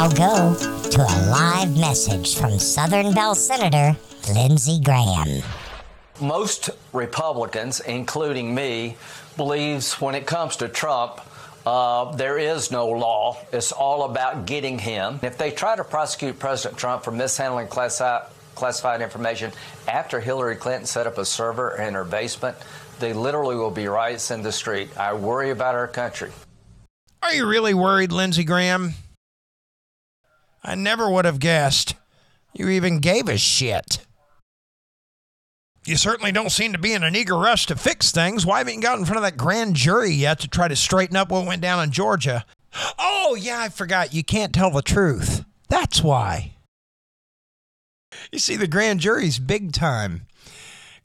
now go to a live message from Southern Belle Senator Lindsey Graham. Most Republicans, including me, believes when it comes to Trump, uh, there is no law. It's all about getting him. If they try to prosecute President Trump for mishandling classi- classified information after Hillary Clinton set up a server in her basement, they literally will be riots in the street. I worry about our country. Are you really worried, Lindsey Graham? I never would have guessed you even gave a shit. You certainly don't seem to be in an eager rush to fix things. Why haven't you got in front of that grand jury yet to try to straighten up what went down in Georgia? Oh, yeah, I forgot. You can't tell the truth. That's why. You see, the grand jury's big time.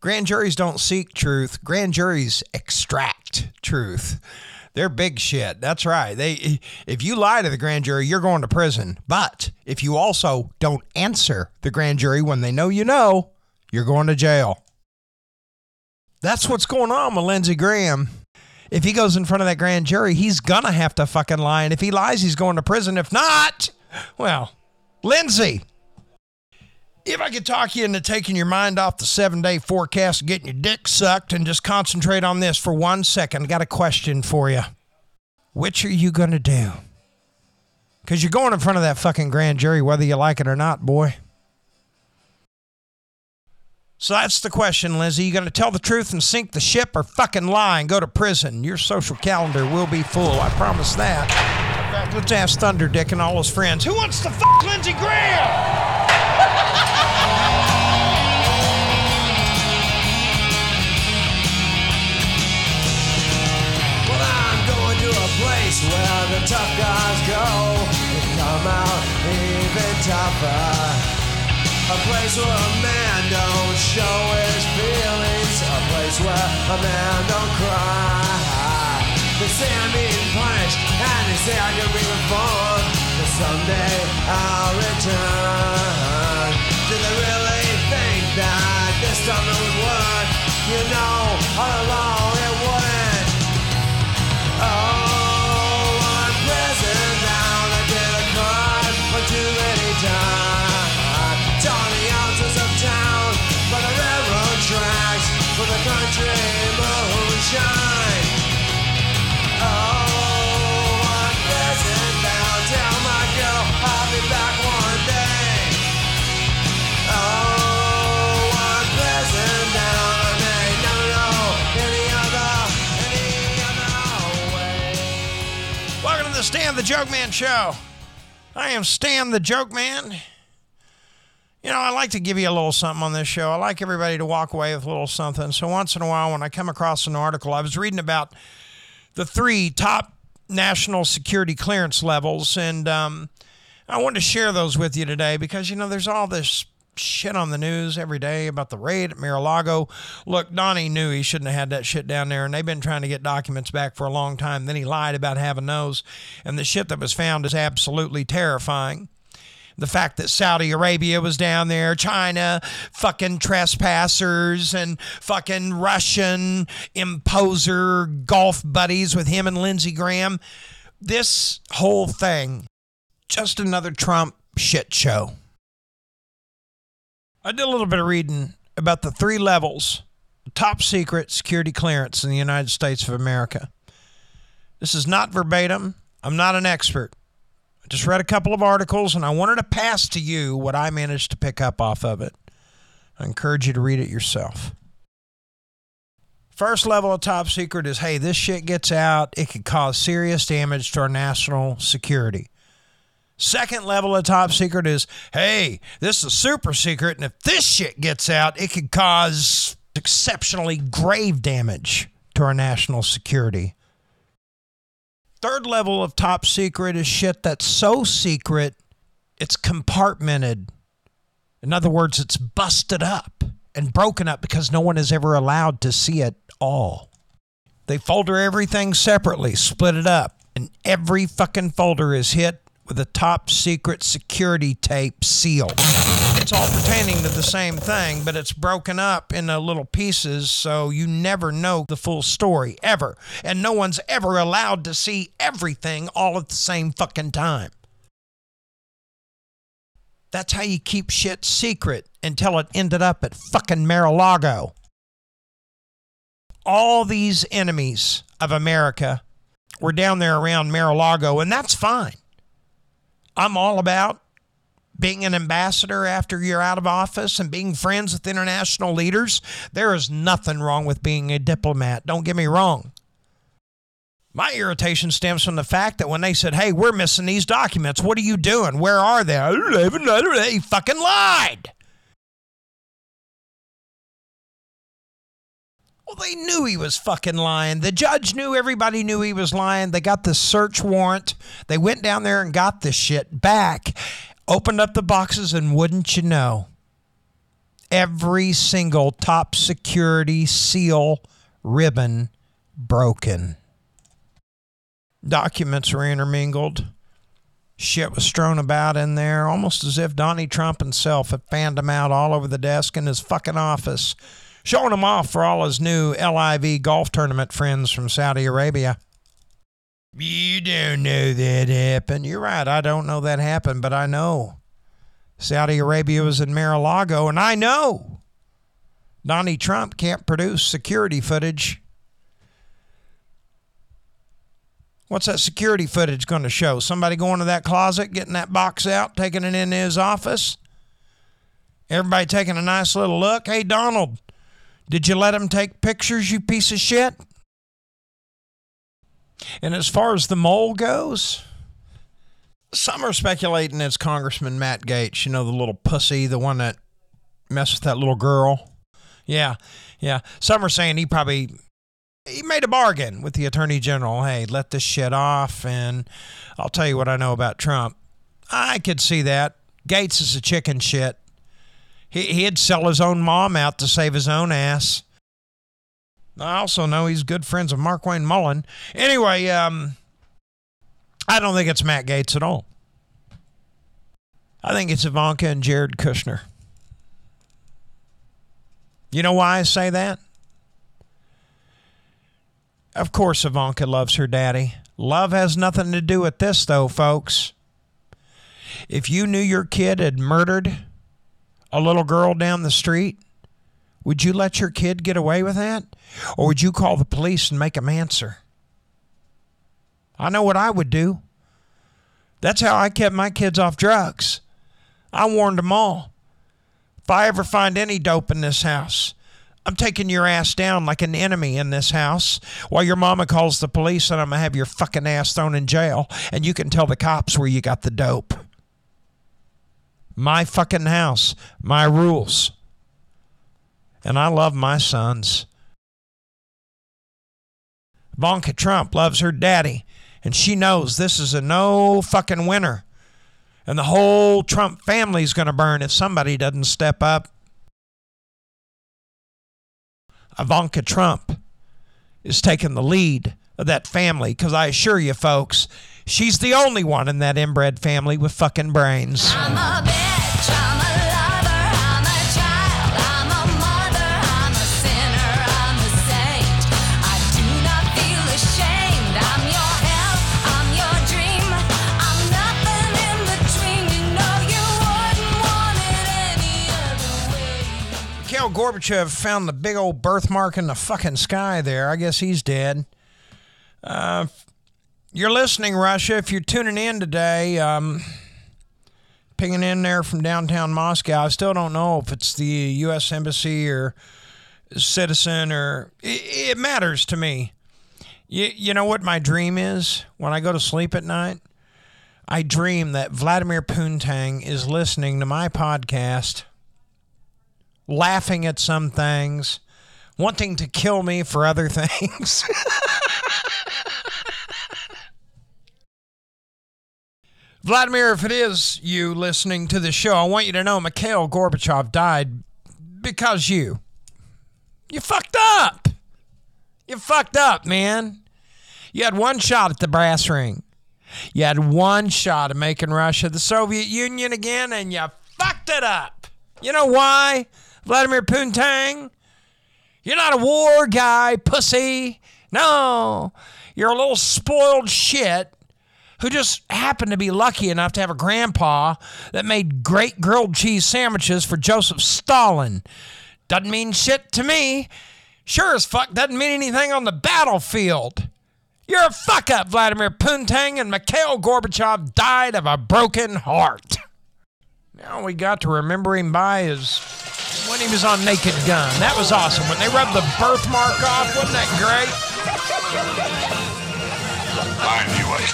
Grand juries don't seek truth, grand juries extract truth. They're big shit. That's right. They if you lie to the grand jury, you're going to prison. But if you also don't answer the grand jury when they know you know, you're going to jail. That's what's going on with Lindsey Graham. If he goes in front of that grand jury, he's gonna have to fucking lie. And if he lies, he's going to prison. If not, well, Lindsey, if I could talk you into taking your mind off the seven day forecast getting your dick sucked and just concentrate on this for one second, I got a question for you. Which are you going to do? Because you're going in front of that fucking grand jury, whether you like it or not, boy. So that's the question, Lizzie. You going to tell the truth and sink the ship or fucking lie and go to prison? Your social calendar will be full. I promise that. In fact, let's ask Thunder Dick and all his friends. Who wants to fuck Lindsey Graham? Place where the tough guys go and come out even tougher. A place where a man don't show his feelings. A place where a man don't cry. They say I'm being punished and they say I can be reformed. But someday I'll return. Do they really think that this time it would work? You know, all along Stan the Joke Man show. I am Stan the Joke Man. You know, I like to give you a little something on this show. I like everybody to walk away with a little something. So once in a while, when I come across an article, I was reading about the three top national security clearance levels, and um, I wanted to share those with you today because you know there's all this shit on the news every day about the raid at Mar-a-Lago. Look, Donnie knew he shouldn't have had that shit down there, and they've been trying to get documents back for a long time. Then he lied about having those, and the shit that was found is absolutely terrifying. The fact that Saudi Arabia was down there, China, fucking trespassers, and fucking Russian imposer golf buddies with him and Lindsey Graham. This whole thing, just another Trump shit show. I did a little bit of reading about the three levels top secret security clearance in the United States of America. This is not verbatim. I'm not an expert. I just read a couple of articles and I wanted to pass to you what I managed to pick up off of it. I encourage you to read it yourself. First level of top secret is hey, this shit gets out, it could cause serious damage to our national security. Second level of top secret is hey, this is super secret, and if this shit gets out, it could cause exceptionally grave damage to our national security. Third level of top secret is shit that's so secret, it's compartmented. In other words, it's busted up and broken up because no one is ever allowed to see it all. They folder everything separately, split it up, and every fucking folder is hit with a top secret security tape seal. It's all pertaining to the same thing, but it's broken up into little pieces so you never know the full story ever. And no one's ever allowed to see everything all at the same fucking time. That's how you keep shit secret until it ended up at fucking Mar-a-Lago. All these enemies of America were down there around Mar-a-Lago, and that's fine. I'm all about being an ambassador after you're out of office and being friends with international leaders. There is nothing wrong with being a diplomat. Don't get me wrong. My irritation stems from the fact that when they said, hey, we're missing these documents, what are you doing? Where are they? They fucking lied. Well, they knew he was fucking lying. The judge knew everybody knew he was lying. They got the search warrant. They went down there and got the shit back, opened up the boxes, and wouldn't you know, every single top security seal ribbon broken. Documents were intermingled. Shit was strewn about in there, almost as if Donnie Trump himself had fanned them out all over the desk in his fucking office showing him off for all his new LIV golf tournament friends from Saudi Arabia. You don't know that happened. You're right. I don't know that happened, but I know Saudi Arabia was in Mar-a-Lago, and I know Donnie Trump can't produce security footage. What's that security footage going to show? Somebody going to that closet, getting that box out, taking it into his office? Everybody taking a nice little look. Hey, Donald, did you let him take pictures, you piece of shit? And as far as the mole goes, some are speculating it's Congressman Matt Gaetz, you know, the little pussy, the one that messed with that little girl. Yeah, yeah. Some are saying he probably he made a bargain with the attorney general. Hey, let this shit off, and I'll tell you what I know about Trump. I could see that. Gaetz is a chicken shit. He, he'd sell his own mom out to save his own ass. I also know he's good friends with Markwayne Mullin. Anyway, um, I don't think it's Matt Gaetz at all. I think it's Ivanka and Jared Kushner. You know why I say that? Of course, Ivanka loves her daddy. Love has nothing to do with this, though, folks. If you knew your kid had murdered a little girl down the street, would you let your kid get away with that? Or would you call the police and make them answer? I know what I would do. That's how I kept my kids off drugs. I warned them all. If I ever find any dope in this house, I'm taking your ass down like an enemy in this house while your mama calls the police and I'm going to have your fucking ass thrown in jail and you can tell the cops where you got the dope. My fucking house, my rules. And I love my sons. Ivanka Trump loves her daddy, and she knows this is a no fucking winner. And the whole Trump family is going to burn if somebody doesn't step up. Ivanka Trump is taking the lead of that family because I assure you, folks, she's the only one in that inbred family with fucking brains. I'm a bitch, I'm a lover, I'm a child, I'm a mother, I'm a sinner, I'm a saint. I do not feel ashamed. I'm your help, I'm your dream. I'm nothing in between. You know you wouldn't want it any other way. Mikhail Gorbachev found the big old birthmark in the fucking sky there. I guess he's dead. Uh, you're listening, Russia. If you're tuning in today, um, pinging in there from downtown Moscow, I still don't know if it's the U.S. Embassy or citizen or it, it matters to me. You, you know what my dream is when I go to sleep at night? I dream that Vladimir Poontang is listening to my podcast laughing at some things, wanting to kill me for other things. Vladimir, if it is you listening to the show, I want you to know Mikhail Gorbachev died because you. You fucked up. You fucked up, man. You had one shot at the brass ring. You had one shot at making Russia the Soviet Union again, and you fucked it up. You know why, Vladimir Poontang? You're not a war guy, pussy. No, you're a little spoiled shit who just happened to be lucky enough to have a grandpa that made great grilled cheese sandwiches for Joseph Stalin. Doesn't mean shit to me. Sure as fuck doesn't mean anything on the battlefield. You're a fuck up, Vladimir Putin, and Mikhail Gorbachev died of a broken heart. Now we got to remember him by his when he was on Naked Gun. That was awesome. When they rubbed the birthmark off, wasn't that great? I knew it.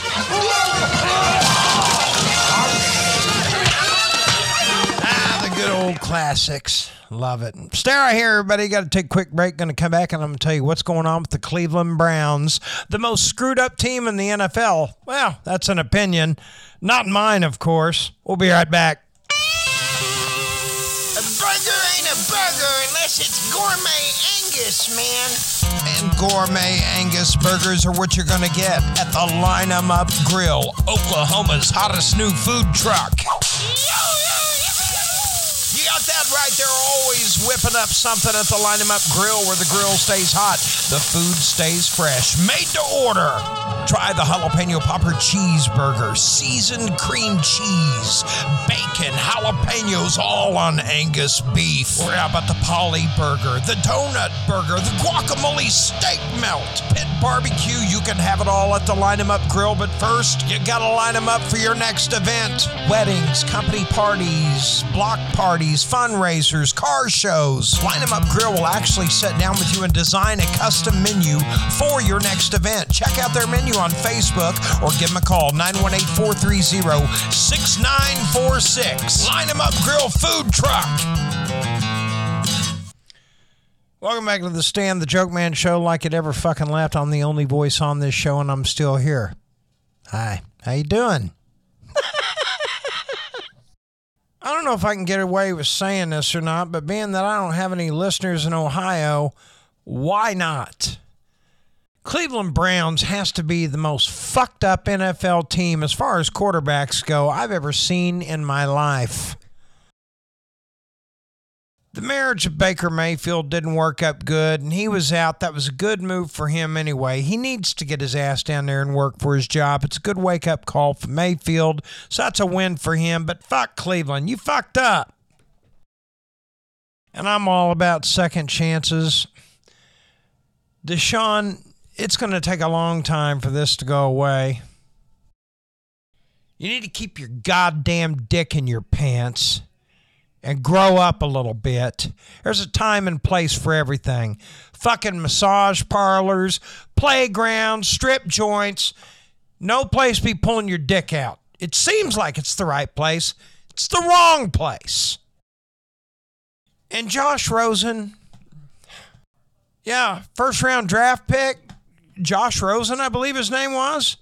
The good old classics. Love it. Stay right here, everybody. Got to take a quick break. Going to come back and I'm going to tell you what's going on with the Cleveland Browns, the most screwed up team in the NFL. Well, that's an opinion. Not mine, of course. We'll be right back. A burger ain't a burger unless it's gourmet Angus, man. And gourmet Angus burgers are what you're going to get at the Line 'em Up Grill, Oklahoma's hottest new food truck. You got that right. They're always whipping up something at the Line 'em Up Grill where the grill stays hot, the food stays fresh. Made to order. Try the jalapeno popper cheeseburger, seasoned cream cheese, bacon, jalapenos, all on Angus beef. Or how about the Polly burger, the donut burger, the guacamole steak melt, pit barbecue? You can have it all at the Line 'em Up Grill, but first, you gotta line 'em up for your next event. Weddings, company parties, block parties, fundraisers, car shows. Line 'em Up Grill will actually sit down with you and design a custom menu for your next event. Check out their menu on Facebook or give them a call 918 430 6946. Line 'em Up Grill Food Truck. Welcome back to the stand, the Joke Man Show. Like it ever fucking left, I'm the only voice on this show, and I'm still here. Hi, how you doing? I don't know if I can get away with saying this or not, but being that I don't have any listeners in Ohio, why not? Cleveland Browns has to be the most fucked up NFL team as far as quarterbacks go I've ever seen in my life. The marriage of Baker Mayfield didn't work up good, and he was out. That was a good move for him anyway. He needs to get his ass down there and work for his job. It's a good wake up call for Mayfield, so that's a win for him. But fuck Cleveland, you fucked up. And I'm all about second chances. Deshaun, it's going to take a long time for this to go away. You need to keep your goddamn dick in your pants and grow up a little bit. There's a time and place for everything. Fucking massage parlors, playgrounds, strip joints. No place be pulling your dick out. It seems like it's the right place. It's the wrong place. And Josh Rosen, yeah, first round draft pick, Josh Rosen, I believe his name was.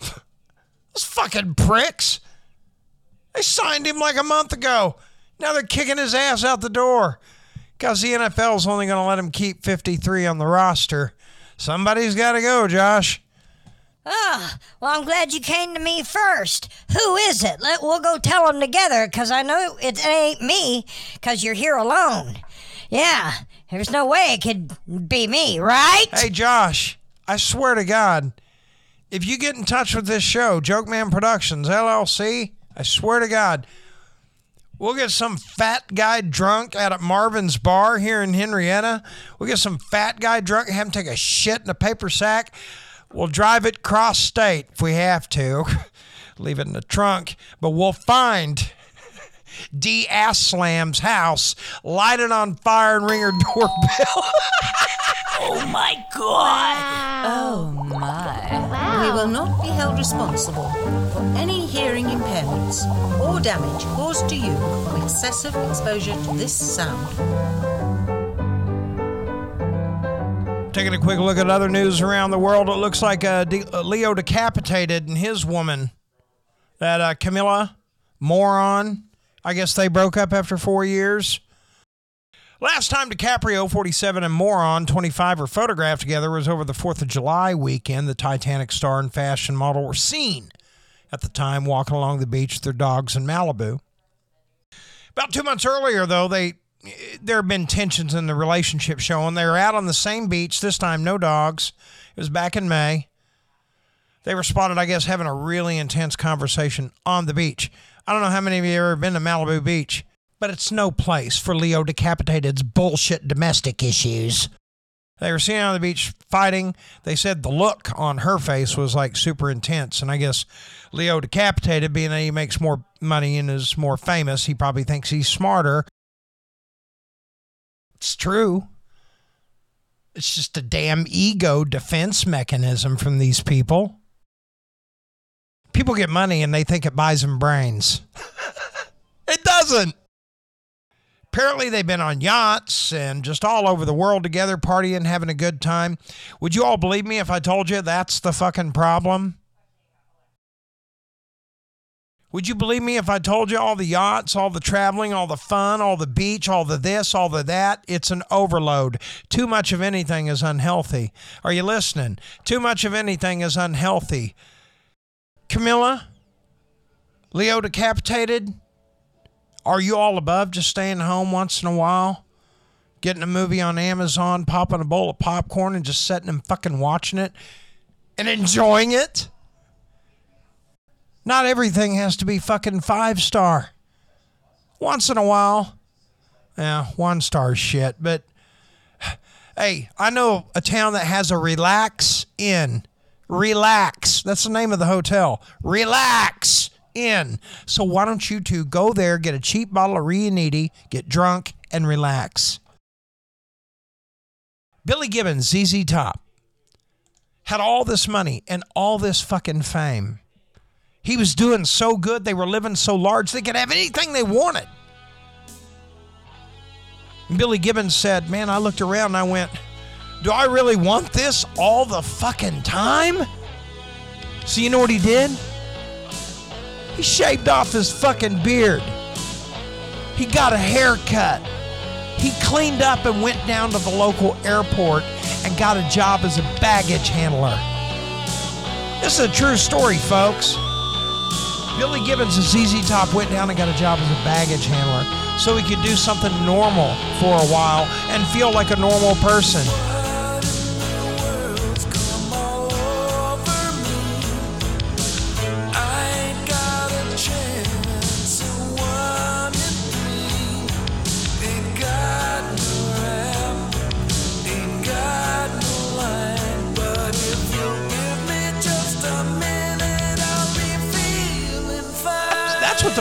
Those fucking pricks. They signed him like a month ago. Now they're kicking his ass out the door because the NFL's only going to let him keep 53 on the roster. Somebody's got to go, Josh. Ah, well, I'm glad you came to me first. Who is it? Let, we'll go tell them together, because I know it ain't me, because you're here alone. Yeah, there's no way it could be me, right? Hey, Josh, I swear to God, if you get in touch with this show, Joke Man Productions, LLC, I swear to God, we'll get some fat guy drunk out at Marvin's bar here in Henrietta. We'll get some fat guy drunk, have him take a shit in a paper sack. We'll drive it cross state if we have to. Leave it in the trunk, but we'll find Dee Haslam's house, light it on fire, and ring her doorbell. Oh my god! Oh my. We will not be held responsible for any hearing impairments or damage caused to you from excessive exposure to this sound. Taking a quick look at other news around the world, it looks like uh, De- uh, Leo decapitated and his woman, that uh, Camila moron. I guess they broke up after four years. Last time DiCaprio, 47, and Moron, 25, were photographed together was over the 4th of July weekend. The Titanic star and fashion model were seen at the time walking along the beach with their dogs in Malibu. About two months earlier, though, they there have been tensions in the relationship showing. They were out on the same beach, this time no dogs. It was back in May. They were spotted, I guess, having a really intense conversation on the beach. I don't know how many of you have ever been to Malibu Beach, but it's no place for Leo Decapitated's bullshit domestic issues. They were seen on the beach fighting. They said the look on her face was like super intense. And I guess Leo Decapitated, being that he makes more money and is more famous, he probably thinks he's smarter. It's true. It's just a damn ego defense mechanism from these people. People get money and they think it buys them brains. it doesn't. Apparently, they've been on yachts and just all over the world together, partying, having a good time. Would you all believe me if I told you that's the fucking problem? Would you believe me if I told you all the yachts, all the traveling, all the fun, all the beach, all the this, all the that? It's an overload. Too much of anything is unhealthy. Are you listening? Too much of anything is unhealthy. Camila? Leo decapitated? Are you all above just staying home once in a while? Getting a movie on Amazon, popping a bowl of popcorn and just sitting and fucking watching it and enjoying it? Not everything has to be fucking five star. Once in a while, yeah, one star shit. But hey, I know a town that has a relax inn. Relax. That's the name of the hotel. Relax Inn. So why don't you two go there, get a cheap bottle of Riunite, get drunk, and relax? Billy Gibbons, ZZ Top, had all this money and all this fucking fame. He was doing so good, they were living so large, they could have anything they wanted. And Billy Gibbons said, Man, I looked around and I went, Do I really want this all the fucking time? So, you know what he did? He shaved off his fucking beard. He got a haircut. He cleaned up and went down to the local airport and got a job as a baggage handler. This is a true story, folks. Billy Gibbons of ZZ Top went down and got a job as a baggage handler so he could do something normal for a while and feel like a normal person.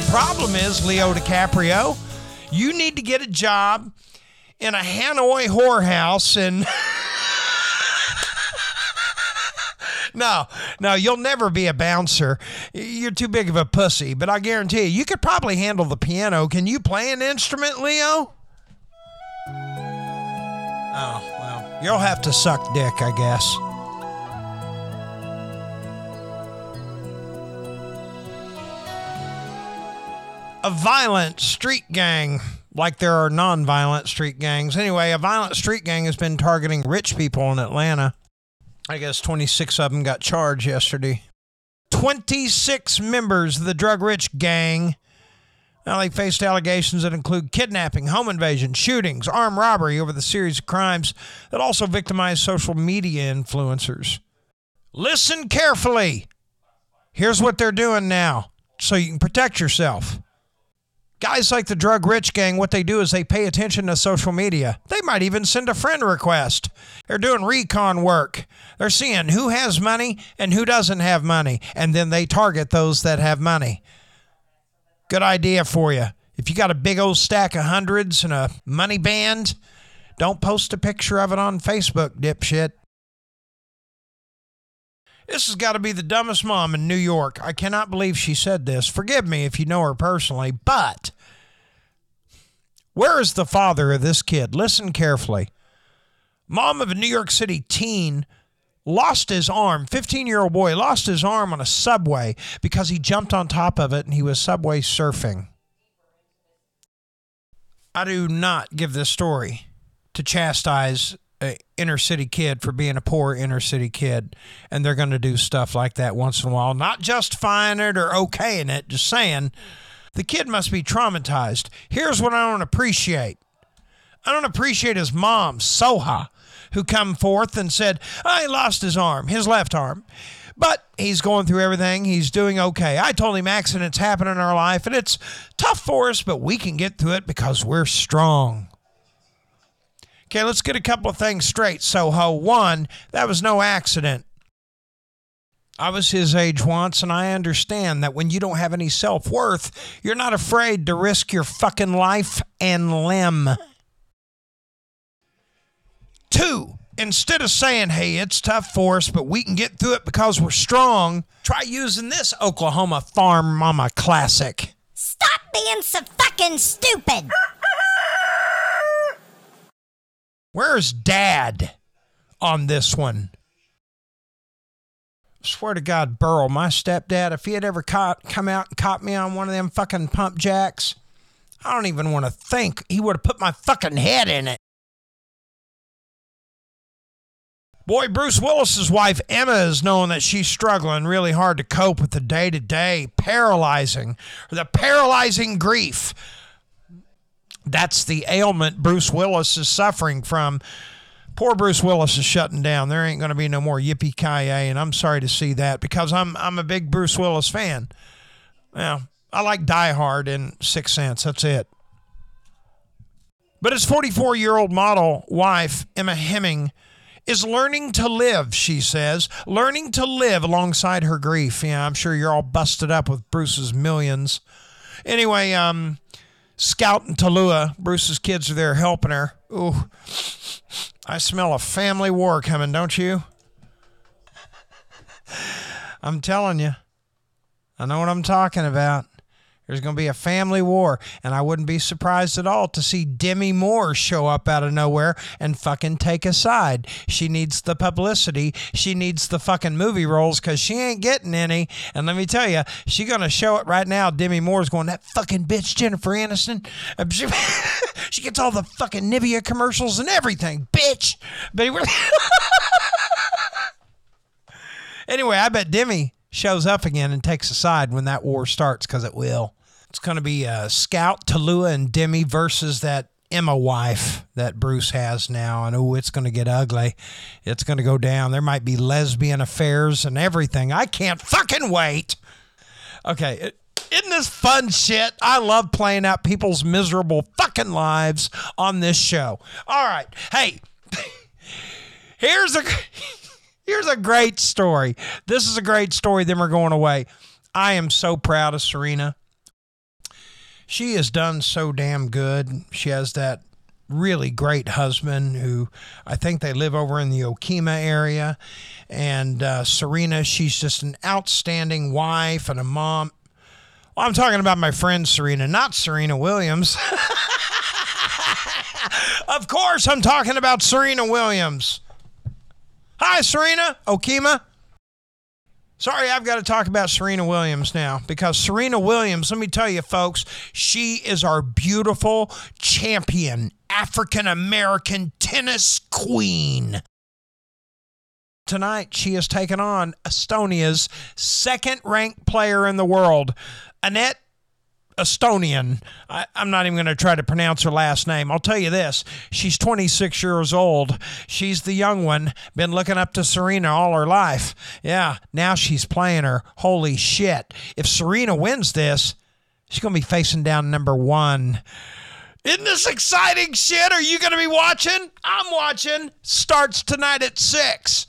Problem is, Leo DiCaprio. You need to get a job in a Hanoi whorehouse and. No, no, you'll never be a bouncer. You're too big of a pussy, but I guarantee you, you could probably handle the piano. Can you play an instrument, Leo? Oh, well, you'll have to suck dick, I guess. A violent street gang, like there are non violent street gangs. Anyway, a violent street gang has been targeting rich people in Atlanta. I guess 26 of them got charged yesterday. 26 members of the drug rich gang. Now they faced allegations that include kidnapping, home invasion, shootings, armed robbery over the series of crimes that also victimized social media influencers. Listen carefully. Here's what they're doing now so you can protect yourself. Guys like the drug rich gang, what they do is they pay attention to social media. They might even send a friend request. They're doing recon work. They're seeing who has money and who doesn't have money, and then they target those that have money. Good idea for you. If you got a big old stack of hundreds and a money band, don't post a picture of it on Facebook, dipshit. This has got to be the dumbest mom in New York. I cannot believe she said this. Forgive me if you know her personally, but where is the father of this kid? Listen carefully. Mom of a New York City teen lost his arm. 15 year old boy lost his arm on a subway because he jumped on top of it and he was subway surfing. I do not give this story to chastise a inner city kid for being a poor inner city kid and they're going to do stuff like that once in a while not justifying it or okaying it just saying the kid must be traumatized here's what i don't appreciate i don't appreciate his mom soha who come forth and said oh, lost his arm his left arm But he's going through everything. He's doing okay. I told him accidents happen in our life and it's tough for us, but we can get through it because we're strong. Okay, let's get a couple of things straight. Soho, one, that was no accident. I was his age once, and I understand that when you don't have any self worth, you're not afraid to risk your fucking life and limb. Two, instead of saying, hey, it's tough for us, but we can get through it because we're strong, try using this Oklahoma Farm Mama classic. Stop being so fucking stupid. Where's dad on this one? Swear to God, Burl, my stepdad, if he had ever caught, come out and caught me on one of them fucking pump jacks, I don't even want to think he would have put my fucking head in it. Boy, Bruce Willis's wife Emma is knowing that she's struggling really hard to cope with the day to day paralyzing, the paralyzing grief. That's the ailment Bruce Willis is suffering from. Poor Bruce Willis is shutting down. There ain't going to be no more yippee ki and I'm sorry to see that because I'm I'm a big Bruce Willis fan. Well, I like Die Hard and Six Sense. That's it. But his 44 year old model wife, Emma Heming, is learning to live, she says, learning to live alongside her grief. Yeah, I'm sure you're all busted up with Bruce's millions. Anyway, um, Scout and Tallulah, Bruce's kids are there helping her. Ooh, I smell a family war coming, don't you? I'm telling you. I know what I'm talking about. There's going to be a family war, and I wouldn't be surprised at all to see Demi Moore show up out of nowhere and fucking take a side. She needs the publicity. She needs the fucking movie roles because she ain't getting any. And let me tell you, she going to show it right now. Demi Moore's going, that fucking bitch Jennifer Aniston. She, gets all the fucking Nivea commercials and everything, bitch. But anyway, anyway I bet Demi shows up again and takes a side when that war starts because it will. It's going to be uh, Scout, Tallulah, and Demi versus that Emma wife that Bruce has now. And oh, it's going to get ugly. It's going to go down. There might be lesbian affairs and everything. I can't fucking wait. Okay. Isn't this fun shit? I love playing out people's miserable fucking lives on this show. All right. Hey, here's a. Here's a great story. This is a great story. Then we're going away. I am so proud of Serena. She has done so damn good. She has that really great husband who I think they live over in the Okemah area. And uh, Serena, she's just an outstanding wife and a mom. Well, I'm talking about my friend Serena, not Serena Williams. of course, I'm talking about Serena Williams. Hi, Serena Okima. Sorry, I've got to talk about Serena Williams now because Serena Williams, let me tell you, folks, she is our beautiful champion, African American tennis queen. Tonight, she has taken on Estonia's second ranked player in the world, Anett Estonian. I, I'm not even going to try to pronounce her last name. I'll tell you this she's 26 years old. She's the young one, been looking up to Serena all her life. Yeah, now she's playing her. Holy shit. If Serena wins this, she's going to be facing down number one. Isn't this exciting shit? Are you going to be watching? I'm watching. Starts tonight at 6.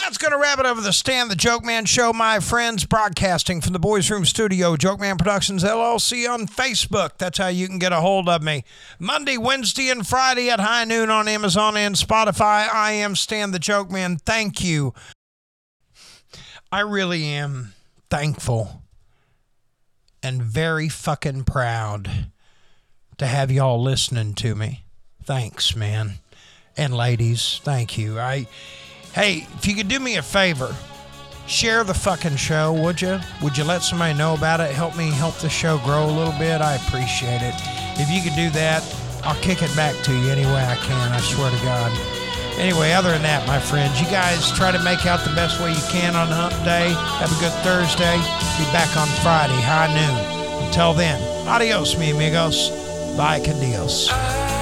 That's going to wrap it up with the Stan the Joke Man Show, my friends, broadcasting from the Boys Room Studio, Joke Man Productions LLC on Facebook. That's how you can get a hold of me. Monday, Wednesday, and Friday at high noon on Amazon and Spotify. I am Stan the Joke Man. Thank you. I really am thankful and very fucking proud to have y'all listening to me. Thanks, man. And ladies, thank you. I Hey, if you could do me a favor, share the fucking show, would you? Would you let somebody know about it? Help me help the show grow a little bit. I appreciate it. If you could do that, I'll kick it back to you any way I can. I swear to God. Anyway, other than that, my friends, you guys try to make out the best way you can on Hump Day. Have a good Thursday. Be back on Friday, high noon. Until then, adios, mi amigos. Bye, con